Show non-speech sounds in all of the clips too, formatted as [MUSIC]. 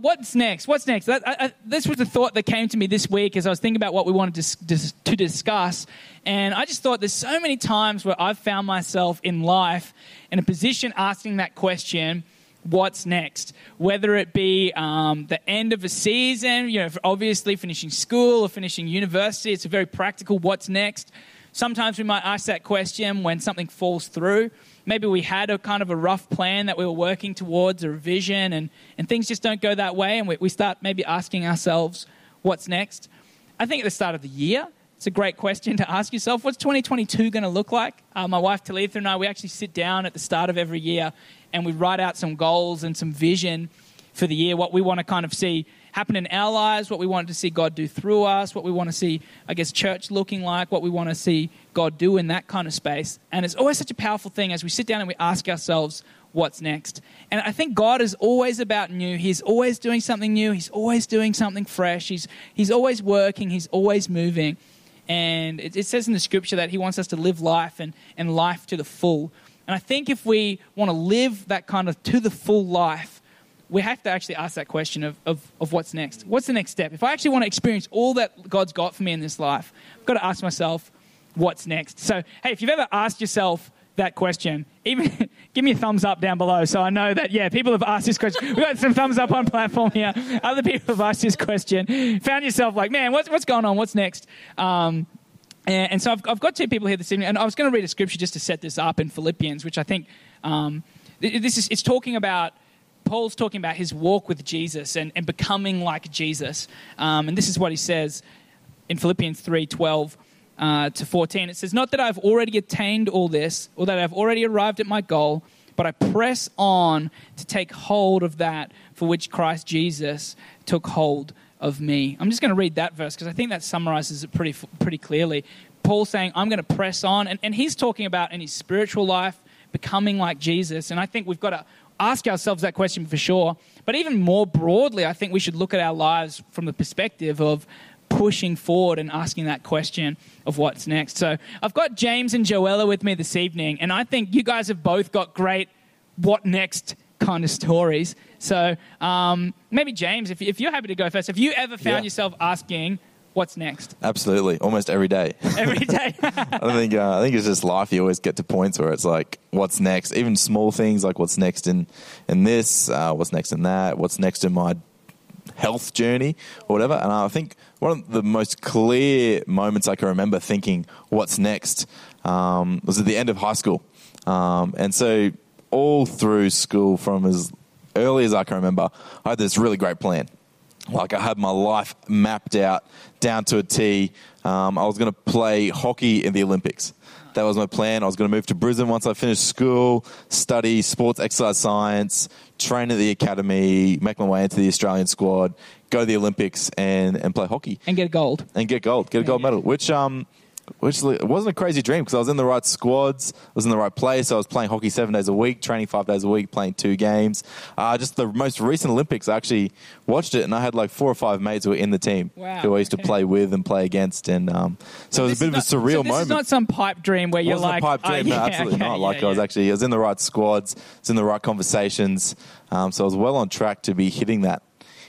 what's next? What's next? That, I, I, this was the thought that came to me this week as I was thinking about what we wanted to, to discuss. And I just thought there's so many times where I've found myself in life in a position asking that question what's next? Whether it be um, the end of a season, you know, obviously finishing school or finishing university, it's a very practical what's next. Sometimes we might ask that question when something falls through maybe we had a kind of a rough plan that we were working towards, a vision, and, and things just don't go that way, and we, we start maybe asking ourselves, what's next? I think at the start of the year, it's a great question to ask yourself. What's 2022 going to look like? Uh, my wife Talitha and I, we actually sit down at the start of every year and we write out some goals and some vision for the year, what we want to kind of see happen in our lives, what we want to see God do through us, what we want to see, I guess, church looking like, what we want to see God do in that kind of space. And it's always such a powerful thing as we sit down and we ask ourselves, what's next? And I think God is always about new. He's always doing something new. He's always doing something fresh. He's, he's always working. He's always moving. And it, it says in the scripture that He wants us to live life and, and life to the full. And I think if we want to live that kind of to the full life, we have to actually ask that question of, of, of what's next. What's the next step? If I actually want to experience all that God's got for me in this life, I've got to ask myself, what's next? So, hey, if you've ever asked yourself that question, even [LAUGHS] give me a thumbs up down below so I know that, yeah, people have asked this question. We've got some thumbs up on platform here. Other people have asked this question. Found yourself like, man, what's, what's going on? What's next? Um, and, and, so I've, I've got two people here this evening, and I was going to read a scripture just to set this up in Philippians, which I think um, this is, it's talking about Paul's talking about his walk with Jesus and, and becoming like Jesus. Um, and this is what he says in Philippians 3 12 uh, to 14. It says, Not that I've already attained all this, or that I've already arrived at my goal, but I press on to take hold of that for which Christ Jesus took hold of me. I'm just going to read that verse because I think that summarizes it pretty, pretty clearly. Paul saying, I'm going to press on. And, and he's talking about in his spiritual life, becoming like Jesus. And I think we've got to ask ourselves that question for sure. But even more broadly, I think we should look at our lives from the perspective of pushing forward and asking that question of what's next. So I've got James and Joella with me this evening, and I think you guys have both got great what next kind of stories. So um, maybe James, if, if you're happy to go first, have you ever found yeah. yourself asking, what's next? Absolutely, almost every day. Every day. [LAUGHS] I think uh, I think it's just life. You always get to points where it's like, what's next? Even small things like what's next in in this, uh, what's next in that, what's next in my health journey or whatever. And I think one of the most clear moments I can remember thinking, what's next, um, was at the end of high school. Um, and so all through school, from as early as I can remember, I had this really great plan. Like I had my life mapped out down to a T. Um, I was going to play hockey in the Olympics. That was my plan. I was going to move to Brisbane once I finished school, study sports exercise science, train at the academy, make my way into the Australian squad, go to the Olympics, and, and play hockey. And get gold. And get gold. Get a gold medal, which um, which it wasn't a crazy dream because I was in the right squads, I was in the right place. I was playing hockey seven days a week, training five days a week, playing two games. Uh, just the most recent Olympics, I actually watched it, and I had like four or five mates who were in the team wow. who I used to play [LAUGHS] with and play against, and um, so it was a bit of a surreal so this moment. It's not some pipe dream where you're like, pipe dream, oh, yeah, no, absolutely okay, not. Like yeah, I was actually, I was in the right squads, I was in the right conversations, um, so I was well on track to be hitting that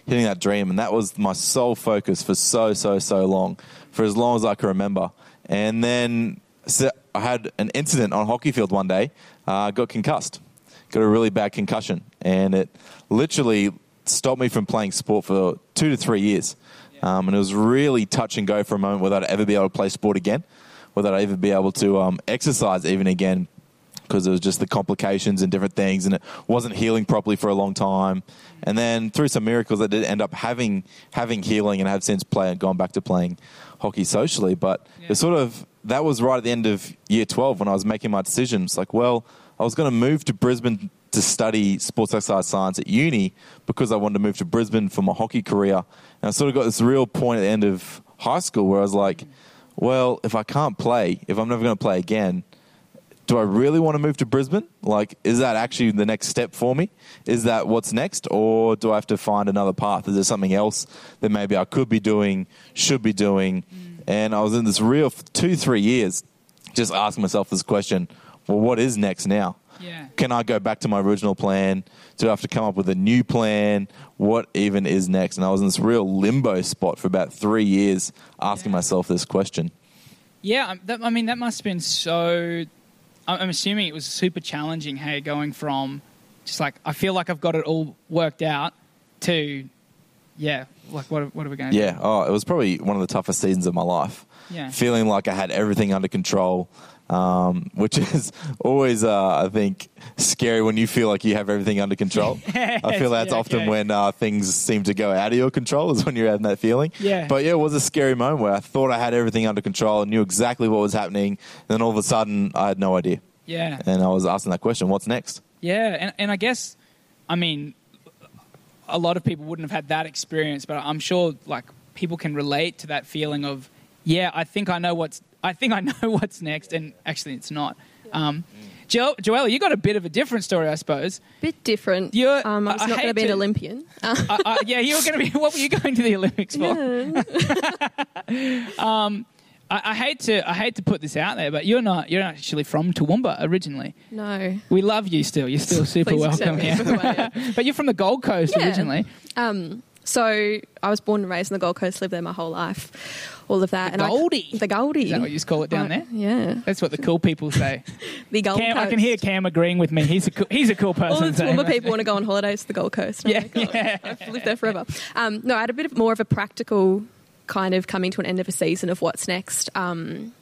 hitting that dream. And that was my sole focus for so, so, so long, for as long as I can remember. And then I had an incident on a hockey field one day. Uh, got concussed, got a really bad concussion, and it literally stopped me from playing sport for two to three years. Um, and it was really touch and go for a moment whether I'd ever be able to play sport again, whether I'd ever be able to um, exercise even again, because it was just the complications and different things, and it wasn't healing properly for a long time. And then through some miracles, I did end up having having healing, and have since played gone back to playing hockey socially. But yeah. it sort of that was right at the end of year 12 when I was making my decisions. Like, well, I was going to move to Brisbane to study sports exercise science at uni because I wanted to move to Brisbane for my hockey career. And I sort of got this real point at the end of high school where I was like, well, if I can't play, if I'm never going to play again, do I really want to move to Brisbane? Like, is that actually the next step for me? Is that what's next? Or do I have to find another path? Is there something else that maybe I could be doing, should be doing? Mm. And I was in this real two, three years just asking myself this question well, what is next now? Yeah. Can I go back to my original plan? Do I have to come up with a new plan? What even is next? And I was in this real limbo spot for about three years, asking Yeah. myself this question. Yeah, um, that, I mean that must have been so. I'm I'm assuming it was super challenging. Hey, going from just like I feel like I've got it all worked out to, yeah, like what what are we going to Yeah. Oh, it was probably one of the toughest seasons of my life. Yeah. Feeling like I had everything under control, um, which is [LAUGHS] always, uh, I think, scary when you feel like you have everything under control. [LAUGHS] I feel that's Yeah, often okay. when uh, things seem to go out of your control, is when you're having that feeling. Yeah. But yeah, it was a scary moment where I thought I had everything under control and knew exactly what was happening. And then all of a sudden, I had no idea. Yeah, And I was asking that question what's next? yeah, and and I guess, I mean, a lot of people wouldn't have had that experience, but I'm sure like people can relate to that feeling of, yeah, I think I know what's I think I know [LAUGHS] what's next, and actually it's not. Um, jo- Joella, you got a bit of a different story, I suppose. Bit different. You're- um, I was I- I not going hate to be an Olympian. Uh, [LAUGHS] I, I, yeah, you were going to be. [LAUGHS] What were you going to the Olympics for? um, I, I hate to. I hate to put this out there, but you're not. You're not actually from Toowoomba originally. no. We love you still. You're still super welcome here. for who but you're from the Gold Coast Yeah. originally. Um, so I was born and raised on the Gold Coast, lived there my whole life, all of that. The and Goldie. I, the Goldie. Is that what you call it down there? Yeah. That's what the cool people say. [LAUGHS] The Gold Cam, Coast. I can hear Cam agreeing with me. He's a cool, he's a cool person. All the Toowoomba people want to go on holidays to the Gold Coast. Yeah, like, oh, yeah. I've lived there forever. Um, no, I had a bit of more of a practical kind of coming to an end of a season of what's next. Um,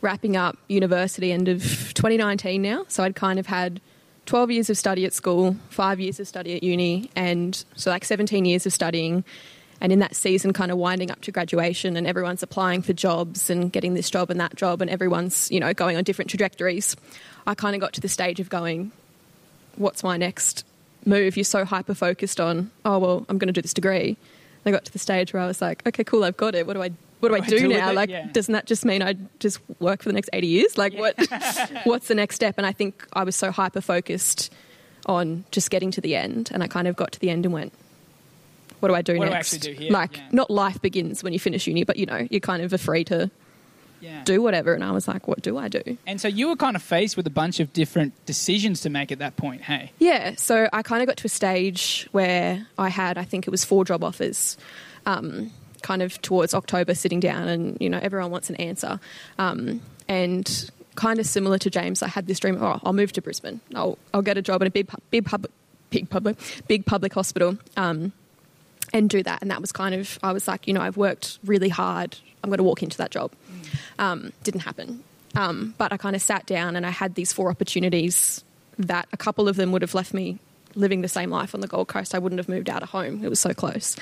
wrapping up university end of 2019 now. So I'd kind of had 12 years of study at school, five years of study at uni, and so like 17 years of studying. And in that season, kind of winding up to graduation, and everyone's applying for jobs and getting this job and that job, and everyone's, you know, going on different trajectories. I kind of got to the stage of going, what's my next move? You're so hyper focused on, oh, well, I'm going to do this degree. And I got to the stage where I was like, okay, cool, I've got it. What do I, what do I What do, do I do now? Like, Yeah. doesn't that just mean I just work for the next 80 years? Like, what, [LAUGHS] what's the next step? And I think I was so hyper focused on just getting to the end. And I kind of got to the end and went, what do I do What do I next? actually do here? Like, Yeah. not life begins when you finish uni, but you know, you're kind of free to Yeah. do whatever. And I was like, what do I do? And so you were kind of faced with a bunch of different decisions to make at that point. Hey. Yeah, so I kind of got to a stage where I had, I think it was four job offers, um, kind of towards October, sitting down, and you know everyone wants an answer, um, and kind of similar to James, I had this dream. Oh, I'll move to Brisbane. I'll I'll get a job in a big big public big public big public hospital. Um, and do that, and that was kind of I was like, you know, I've worked really hard. I'm going to walk into that job. Um, didn't happen. Um, but I kind of sat down and I had these four opportunities that a couple of them would have left me living the same life on the Gold Coast. I wouldn't have moved out of home. It was so close.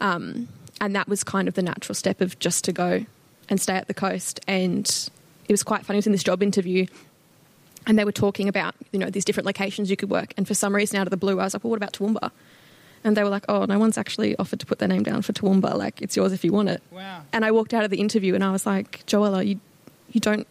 Um, and that was kind of the natural step of just to go and stay at the coast. And it was quite funny. I was in this job interview and they were talking about, you know, these different locations you could work. And for some reason, out of the blue, I was like, well, what about Toowoomba? And they were like, oh, no one's actually offered to put their name down for Toowoomba. Like, it's yours if you want it. Wow. And I walked out of the interview and I was like, Joella, you, you don't,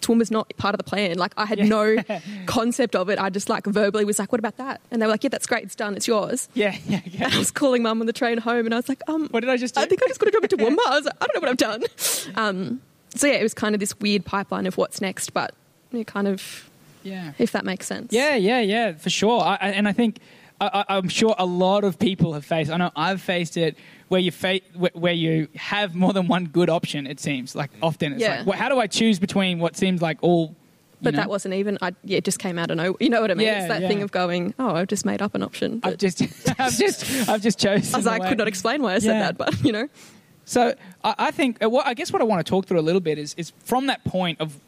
Toowoomba's not part of the plan. Like, I had Yeah. no [LAUGHS] concept of it. I just like verbally was like, what about that? And they were like, yeah, that's great. It's done. It's yours. Yeah. Yeah. yeah. And I was calling mum on the train home and I was like, um, What did I just do? I think I just got a job at Toowoomba. I was like, I don't know what I've done. [LAUGHS] Um, so yeah, it was kind of this weird pipeline of what's next, but it kind of, yeah. if that makes sense. Yeah, yeah, yeah, for sure. I, I, and I think I, I- I'm sure a lot of people have faced. I know I've faced it where you fa- where, you have more than one good option. It seems like often it's Yeah. like, well, how do I choose between what seems like all? But know? that wasn't even, I, yeah, it just came out of nowhere. You know what I mean? Yeah, it's that yeah. thing of going, oh, I've just made up an option. I've just, [LAUGHS] I've just, I've just chosen. I was like, I could not explain why I said that, but you know. So I, I think, uh, I guess what I want to talk through a little bit is, is from that point of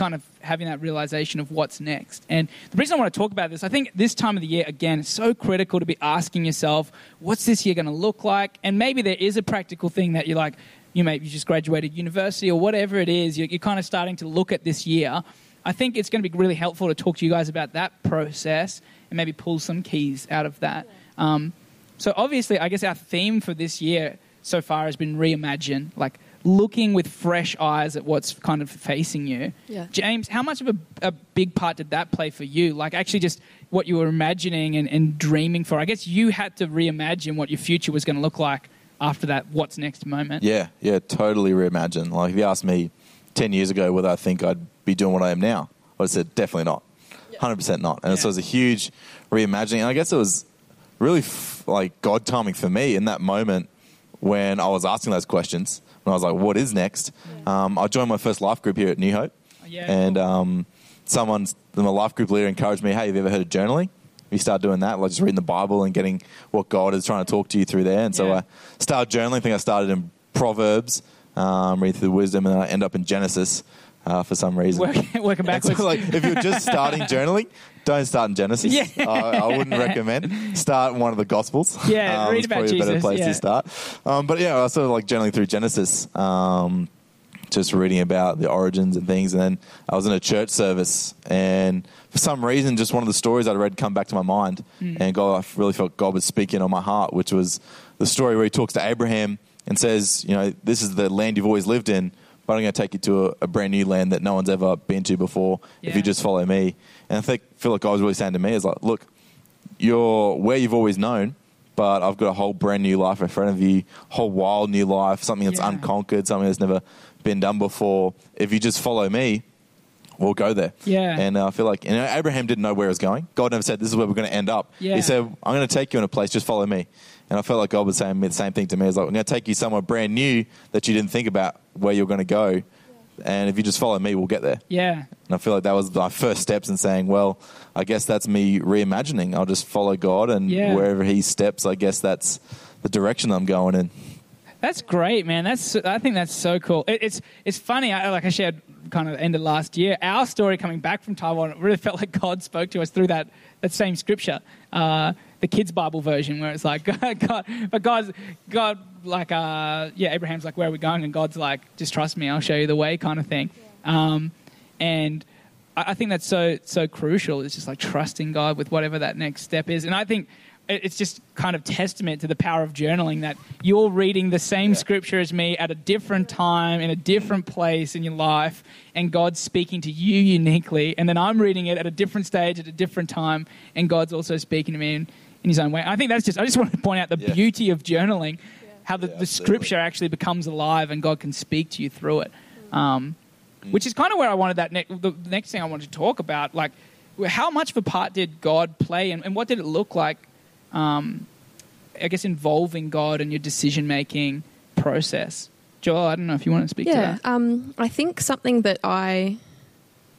kind of having that realization of what's next. And the reason I want to talk about this, I think this time of the year, again, it's so critical to be asking yourself, what's this year going to look like? And maybe there is a practical thing that you're like, you may you just graduated university or whatever it is, you're, you're kind of starting to look at this year. I think it's going to be really helpful to talk to you guys about that process and maybe pull some keys out of that. Um, so obviously, I guess our theme for this year so far has been reimagine, like looking with fresh eyes at what's kind of facing you. Yeah. James, how much of a, a big part did that play for you? Like actually just what you were imagining and, and dreaming for. I guess you had to reimagine what your future was going to look like after that what's next moment. Yeah, yeah, totally reimagine. Like if you asked me ten years ago whether I think I'd be doing what I am now, I would have said definitely not. hundred percent not. And Yeah. so it was a huge reimagining. And I guess it was really f- like God timing for me in that moment when I was asking those questions. When I was like, "What is next?" Um, I joined my first life group here at New Hope, Yeah, and um, someone, my life group leader, encouraged me, "Hey, have you ever heard of journaling?" You start doing that, like just reading the Bible and getting what God is trying to talk to you through there. And so Yeah. I started journaling. I think I started in Proverbs, um, read through the wisdom, and then I end up in Genesis uh, for some reason. Work, working [LAUGHS] And so, backwards. like, if you're just starting [LAUGHS] journaling, don't start in Genesis. Yeah. I, I wouldn't recommend. Start in one of the Gospels. Yeah, um, read it's about probably a better place yeah. to start. Um, but yeah, I was sort of like generally through Genesis, um, just reading about the origins and things. And then I was in a church service, and for some reason, just one of the stories I'd read come back to my mind, Hmm. and God, I really felt God was speaking on my heart, which was the story where He talks to Abraham and says, you know, this is the land you've always lived in. But I'm going to take you to a, a brand new land that no one's ever been to before if you just follow me. And I think feel like God was really saying to me is like, look, you're where you've always known, but I've got a whole brand new life in front of you, whole wild new life, something that's Yeah. unconquered, something that's never been done before. If you just follow me, we'll go there. Yeah. And uh, I feel like you know Abraham didn't know where he was going. God never said this is where we're going to end up. Yeah. He said, "I'm going to take you in a place. Just follow me." And I felt like God was saying the same thing to me. It's like, "I'm going to take you somewhere brand new that you didn't think about where you're going to go." And if you just follow me, we'll get there. yeah. And I feel like that was my first steps in saying, well, I guess that's me reimagining. I'll just follow God, and Yeah. wherever He steps, I guess that's the direction I'm going in. That's great, man. That's I think that's so cool. It, it's it's funny. I, like I shared kind of end of last year. Our story coming back from Taiwan it really felt like God spoke to us through that that same scripture, uh, the kids' Bible version, where it's like [LAUGHS] God, God but God's God like uh, yeah, Abraham's like, where are we going? And God's like, just trust me, I'll show you the way, kind of thing. Um, and I, I think that's so so crucial. It's just like trusting God with whatever that next step is. And I think it's just kind of testament to the power of journaling that you're reading the same scripture as me at a different time in a different place in your life and God's speaking to you uniquely and then I'm reading it at a different stage at a different time and God's also speaking to me in his own way. I think that's just I just want to point out the Yeah. beauty of journaling how the, Yeah, the scripture actually becomes alive and God can speak to you through it. Um, which is kind of where I wanted that. Ne- the next thing I wanted to talk about, like, how much of a part did God play, and, and what did it look like? Um, I guess involving God in your decision making process. Joel, I don't know if you want to speak to Yeah, that. um, I think something that I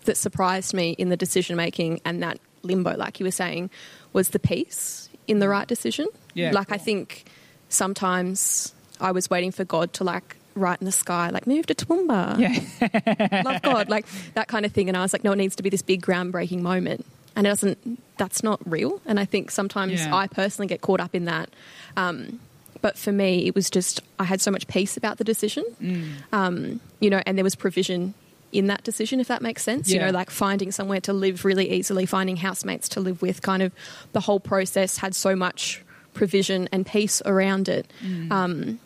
that surprised me in the decision making and that limbo, like you were saying, was the peace in the right decision. Yeah, like I think sometimes I was waiting for God to like write in the sky, like move to Toowoomba, Yeah, love God, like that kind of thing. And I was like, no, it needs to be this big groundbreaking moment, and it doesn't. That's not real. And I think sometimes Yeah. I personally get caught up in that. Um, but for me, it was just I had so much peace about the decision Mm. um, you know, and there was provision in that decision, if that makes sense. You know, like finding somewhere to live really easily, finding housemates to live with, kind of the whole process had so much provision and peace around it Mm. um,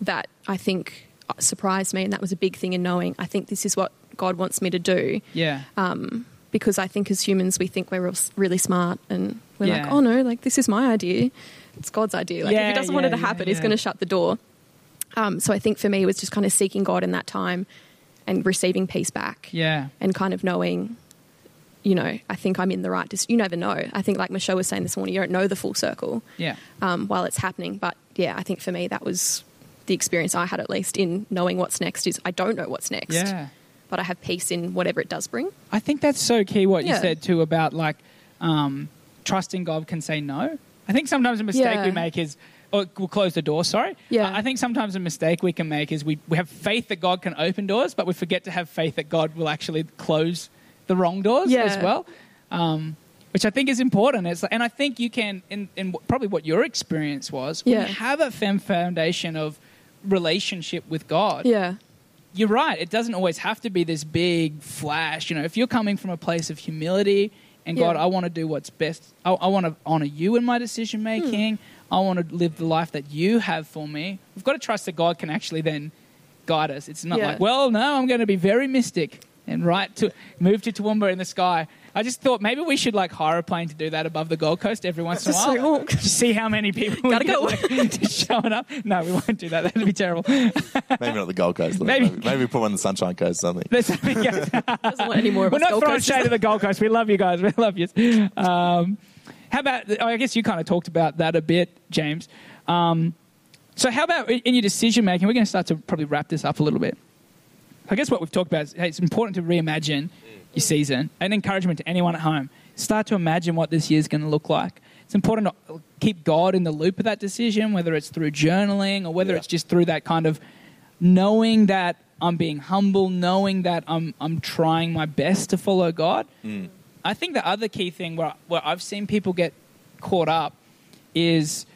that I think surprised me. And that was a big thing in knowing I think this is what God wants me to do. yeah, Um, because I think as humans, we think we're real- really smart and we're like, oh no, like this is my idea. It's God's idea. Like if he doesn't want it to happen, yeah, he's going to shut the door. Um, so I think for me, it was just kind of seeking God in that time and receiving peace back yeah, and kind of knowing, you know, I think I'm in the right. Dis- you never know. I think, like Michelle was saying this morning, you don't know the full circle yeah. um, while it's happening. But yeah, I think for me, that was the experience I had at least in knowing what's next. Is I don't know what's next, Yeah. but I have peace in whatever it does bring. I think that's so key what you said too about like um, trusting God can say no. I think sometimes a mistake Yeah. we make is, or we'll close the door, sorry. Yeah. I think sometimes a mistake we can make is we, we have faith that God can open doors, but we forget to have faith that God will actually close the wrong doors Yeah. as well. Um, which I think is important. It's like, and I think you can, in, in probably what your experience was, when Yeah. you have a fem foundation of relationship with God, Yeah, you're right. It doesn't always have to be this big flash. You know, if you're coming from a place of humility and God, I want to do what's best. I, I want to honor you in my decision making. I want to live the life that you have for me. We've got to trust that God can actually then guide us. It's not Yeah. like, well, no, I'm going to be very mystic and write to move to Toowoomba in the sky I just thought maybe we should like hire a plane to do that above the Gold Coast every once in a while. like, oh. Just see how many people Gotta go. [LAUGHS] like, just showing up. No, we won't do that. That'd be terrible. [LAUGHS] Maybe not the Gold Coast. Maybe- Maybe, maybe put one in the Sunshine Coast or something. Let's- [LAUGHS] yeah. Doesn't want any more of We're us not Gold throwing Coasters. shade at the Gold Coast. We love you guys. We love you. Um, how about? oh, I guess you kind of talked about that a bit, James. Um, so, how about in your decision making? We're going to start to probably wrap this up a little bit. I guess what we've talked about is hey, it's important to reimagine your season. An encouragement to anyone at home: start to imagine what this year's going to look like. It's important to keep God in the loop of that decision, whether it's through journaling or whether Yeah. it's just through that kind of knowing that I'm being humble, knowing that I'm I'm trying my best to follow God. I think the other key thing where where I've seen people get caught up is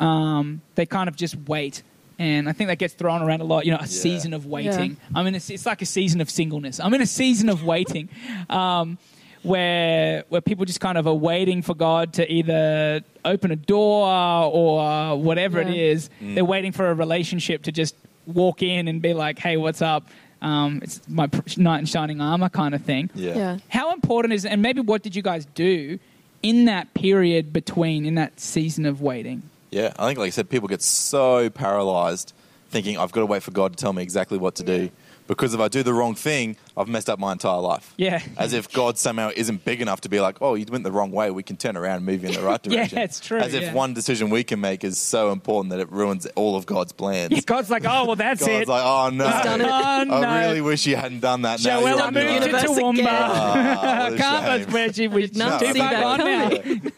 um, they kind of just wait. And I think that gets thrown around a lot. You know, a season of waiting. I'm in. A, it's like a season of singleness. I'm in a season of waiting, um, where where people just kind of are waiting for God to either open a door or whatever it Yeah. is. They're waiting for a relationship to just walk in and be like, "Hey, what's up?" Um, it's my pr- knight in shining armor kind of thing. Yeah. Yeah. How important is and maybe what did you guys do in that period between in that season of waiting? Yeah, I think, like I said, people get so paralyzed thinking, I've got to wait for God to tell me exactly what to do. Because if I do the wrong thing, I've messed up my entire life. Yeah. As if God somehow isn't big enough to be like, oh, you went the wrong way. We can turn around and move you in the right [LAUGHS] direction. Yeah, direction. it's true, As if yeah. one decision we can make is so important that it ruins all of God's plans. Yeah, God's like, oh well, that's God's it. like, oh, no. done it. Oh, no. I really wish you hadn't done that. Now you're Joella on moved own. to Universe Toowoomba. again. Ah, what Can't where she we not too far now.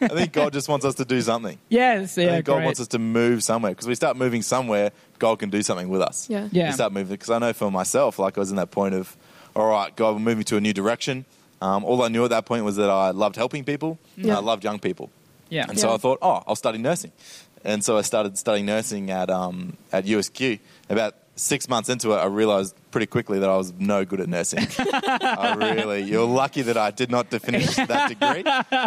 I think God just wants us to do something. Yes, Yeah, I think God great. wants us to move somewhere because we start moving somewhere, God can do something with us. Yeah. Yeah. We start moving because I know for myself, like I was in that point of, all right, God, we're moving to a new direction. Um, all I knew at that point was that I loved helping people. Yeah. I loved young people, yeah, and so I thought, oh, I'll study nursing. And so I started studying nursing at um, at USQ. About six months into it, I realized pretty quickly that I was no good at nursing. [LAUGHS] I really, you're lucky that I did not finish that degree,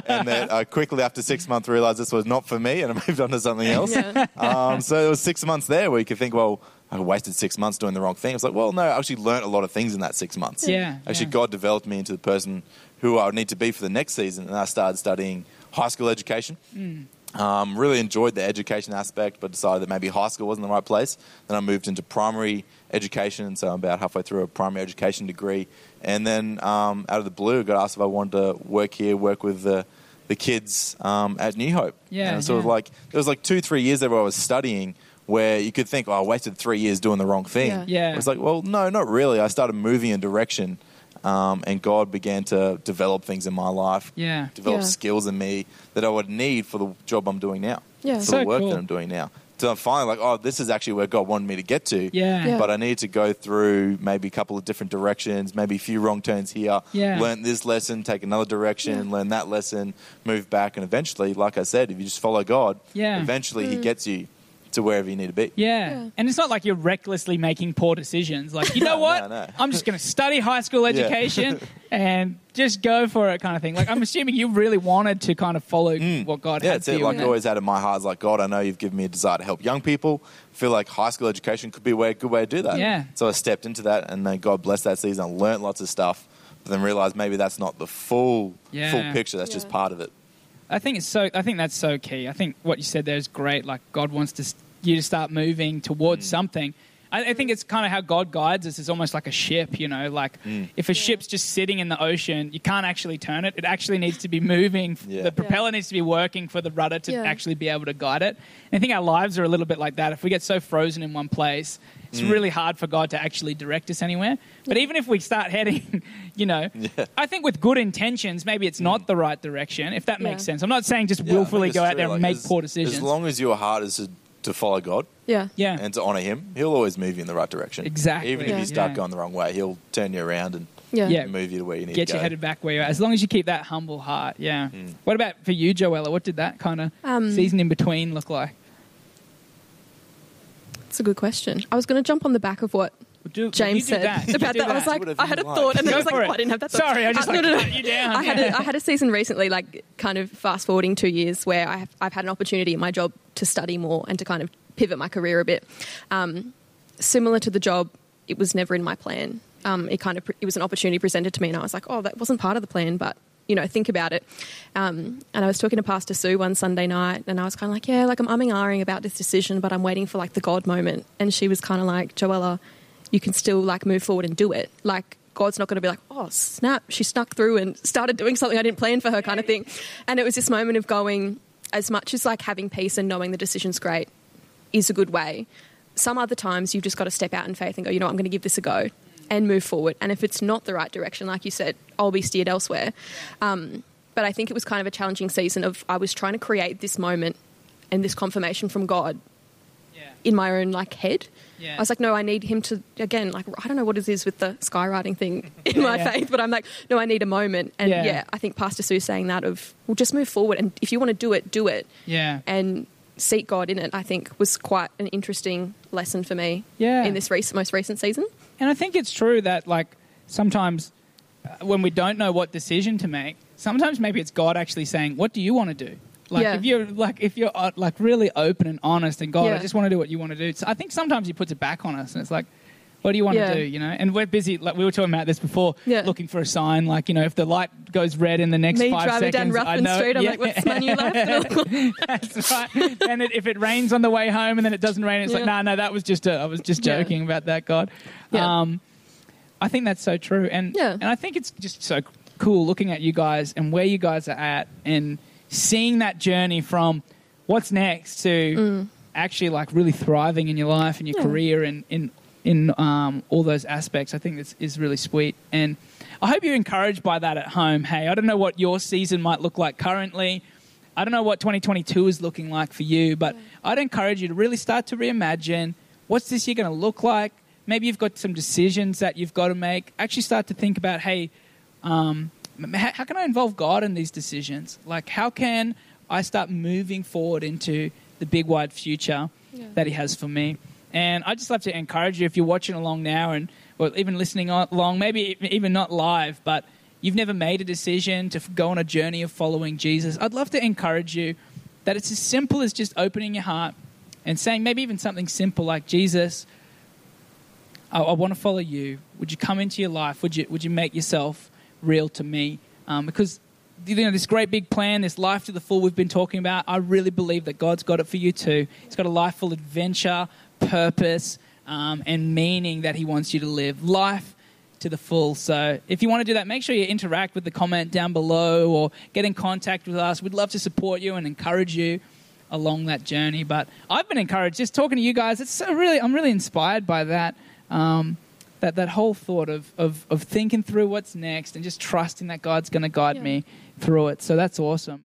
and that I quickly after six months realized this was not for me, and I moved on to something else. Yeah. Um, so it was six months there where you could think, well, I wasted six months doing the wrong thing. It's like, well, no, I actually learned a lot of things in that six months. Yeah, Actually, yeah. God developed me into the person who I would need to be for the next season, and I started studying high school education. Mm. Um, really enjoyed the education aspect, but decided that maybe high school wasn't the right place. Then I moved into primary education, and so I'm about halfway through a primary education degree. And then um, out of the blue, got asked if I wanted to work here, work with the the kids um, at New Hope. Yeah, and so it was like there was like two, three years there where I was studying, where you could think, oh, I wasted three years doing the wrong thing. Yeah. Yeah. It was like, well, no, not really. I started moving in direction, um, and God began to develop things in my life, Yeah. develop Yeah. skills in me that I would need for the job I'm doing now, Yeah. for So the work cool. that I'm doing now. So I'm finally like, oh, this is actually where God wanted me to get to. Yeah. Yeah. But I needed to go through maybe a couple of different directions, maybe a few wrong turns here, Yeah. learn this lesson, take another direction, Yeah. learn that lesson, move back, and eventually, like I said, if you just follow God, Yeah. eventually He gets you to wherever you need to be. Yeah. Yeah. And it's not like you're recklessly making poor decisions. Like, you [LAUGHS] know No, what? no, no. I'm just going to study high school education [LAUGHS] and just go for it kind of thing. Like, I'm assuming you really wanted to kind of follow what God Mm. Yeah, had it's it. Like in I it. always had in my heart, like God, I know you've given me a desire to help young people. feel like high school education could be a way, good way to do that. Yeah. So I stepped into that, and then God blessed that season. I learned lots of stuff, but then realized maybe that's not the full Yeah. full picture. That's just part of it. I think it's so. I think that's so key. I think what you said there is great. Like God wants to you to start moving towards mm. something. I, I think it's kind of how God guides us. It's almost like a ship. You know, like mm. if a ship's just sitting in the ocean, you can't actually turn it. It actually needs to be [LAUGHS] moving. Yeah. The propeller needs to be working for the rudder to Yeah. actually be able to guide it. And I think our lives are a little bit like that. If we get so frozen in one place. It's mm. really hard for God to actually direct us anywhere. But even if we start [LAUGHS] heading, you know, Yeah. I think with good intentions, maybe it's not mm. the right direction, if that makes sense. I'm not saying just Yeah, willfully it's go out true. there and make as- poor decisions. As long as your heart is to, to follow God Yeah. yeah. and to honor Him, He'll always move you in the right direction. Exactly. Even if Yeah. you start Yeah. going the wrong way, He'll turn you around and Yeah. Yeah. move you to where you need Get to go. Get you go. headed back where you're at. As long as you keep that humble heart. Yeah. Mm. What about for you, Joella? What did that kind of Um, season in between look like? That's a good question. I was going to jump on the back of what Do, James said that. [LAUGHS] About do that. I was like, I had a you like. thought, and then Go I was [LAUGHS] like, oh. I didn't have that thought. Sorry, I just Uh, like no, no, no. cut you down. I had a, I had a season recently, like kind of fast forwarding two years, where I have, I've had an opportunity in my job to study more and to kind of pivot my career a bit. Um, similar to the job, it was never in my plan. Um, it kind of it was an opportunity presented to me, and I was like, oh, that wasn't part of the plan, but you know, think about it. Um, and I was talking to Pastor Sue one Sunday night, and I was kind of like, yeah, like I'm umming ahhing about this decision, but I'm waiting for like the God moment. And she was kind of like, Joella, you can still like move forward and do it. Like God's not going to be like, oh snap, she snuck through and started doing something I didn't plan for her, kind of thing. And it was this moment of going, as much as like having peace and knowing the decision's great is a good way. Some other times you've just got to step out in faith and go, you know, I'm going to give this a go and move forward. And if it's not the right direction, like you said, I'll be steered elsewhere. Um, but I think it was kind of a challenging season of I was trying to create this moment and this confirmation from God. In my own like head. Yeah. I was like, no, I need him to again. Like, I don't know what it is with the skywriting thing [LAUGHS] in my yeah. faith, but I'm like, no, I need a moment. And Yeah. yeah. I think Pastor Sue saying that of, well, just move forward, and if you want to do it, do it, Yeah. and seek God in it. I think was quite an interesting lesson for me. Yeah. in this recent, most recent season. And I think it's true that like sometimes uh, when we don't know what decision to make, sometimes maybe it's God actually saying, "What do you want to do?" Like Yeah. if you're like if you're uh, like really open and honest and God, I just want to do what you want to do. So I think sometimes He puts it back on us, and it's like. What do you want Yeah. to do? You know, and we're busy. Like we were talking about this before, Yeah. looking for a sign. Like you know, if the light goes red in the next Me five driving seconds, down I Ruthven know. Street, I'm yeah. like, what's my new life? That's right. And it, if it rains on the way home and then it doesn't rain, it's like, Yeah. no, no, that was just a, I was just Yeah. joking about that, God. Yeah. Um, I think that's so true, and Yeah. and I think it's just so cool looking at you guys and where you guys are at, and seeing that journey from what's next to actually like really thriving in your life and your Mm. Yeah. career and in in um, all those aspects. I think this is really sweet, and I hope you're encouraged by that at home. Hey, I don't know what your season might look like currently. I don't know what 2022 is looking like for you, but I'd encourage you to really start to reimagine what's this year going to look like. Maybe you've got some decisions that you've got to make. Actually, start to think about, hey, um, how, can I involve God in these decisions? Like, how can I start moving forward into the big wide future Yeah. that He has for me? And I just love to encourage you if you're watching along now and or even listening on- along, maybe even not live, but you've never made a decision to go on a journey of following Jesus. I'd love to encourage you that it's as simple as just opening your heart and saying maybe even something simple like Jesus. I, I want to follow you. Would you come into your life? Would you would you make yourself real to me? Um, because you know this great big plan, this life to the full we've been talking about. I really believe that God's got it for you too. He's got a life full of adventure, purpose, um, and meaning that He wants you to live. Life to the full. So if you want to do that, make sure you interact with the comment down below or get in contact with us. We'd love to support you and encourage you along that journey. But I've been encouraged just talking to you guys. It's so really, I'm really inspired by that. Um, that, that whole thought of, of, of thinking through what's next and just trusting that God's going to guide Yeah. me through it. So that's awesome.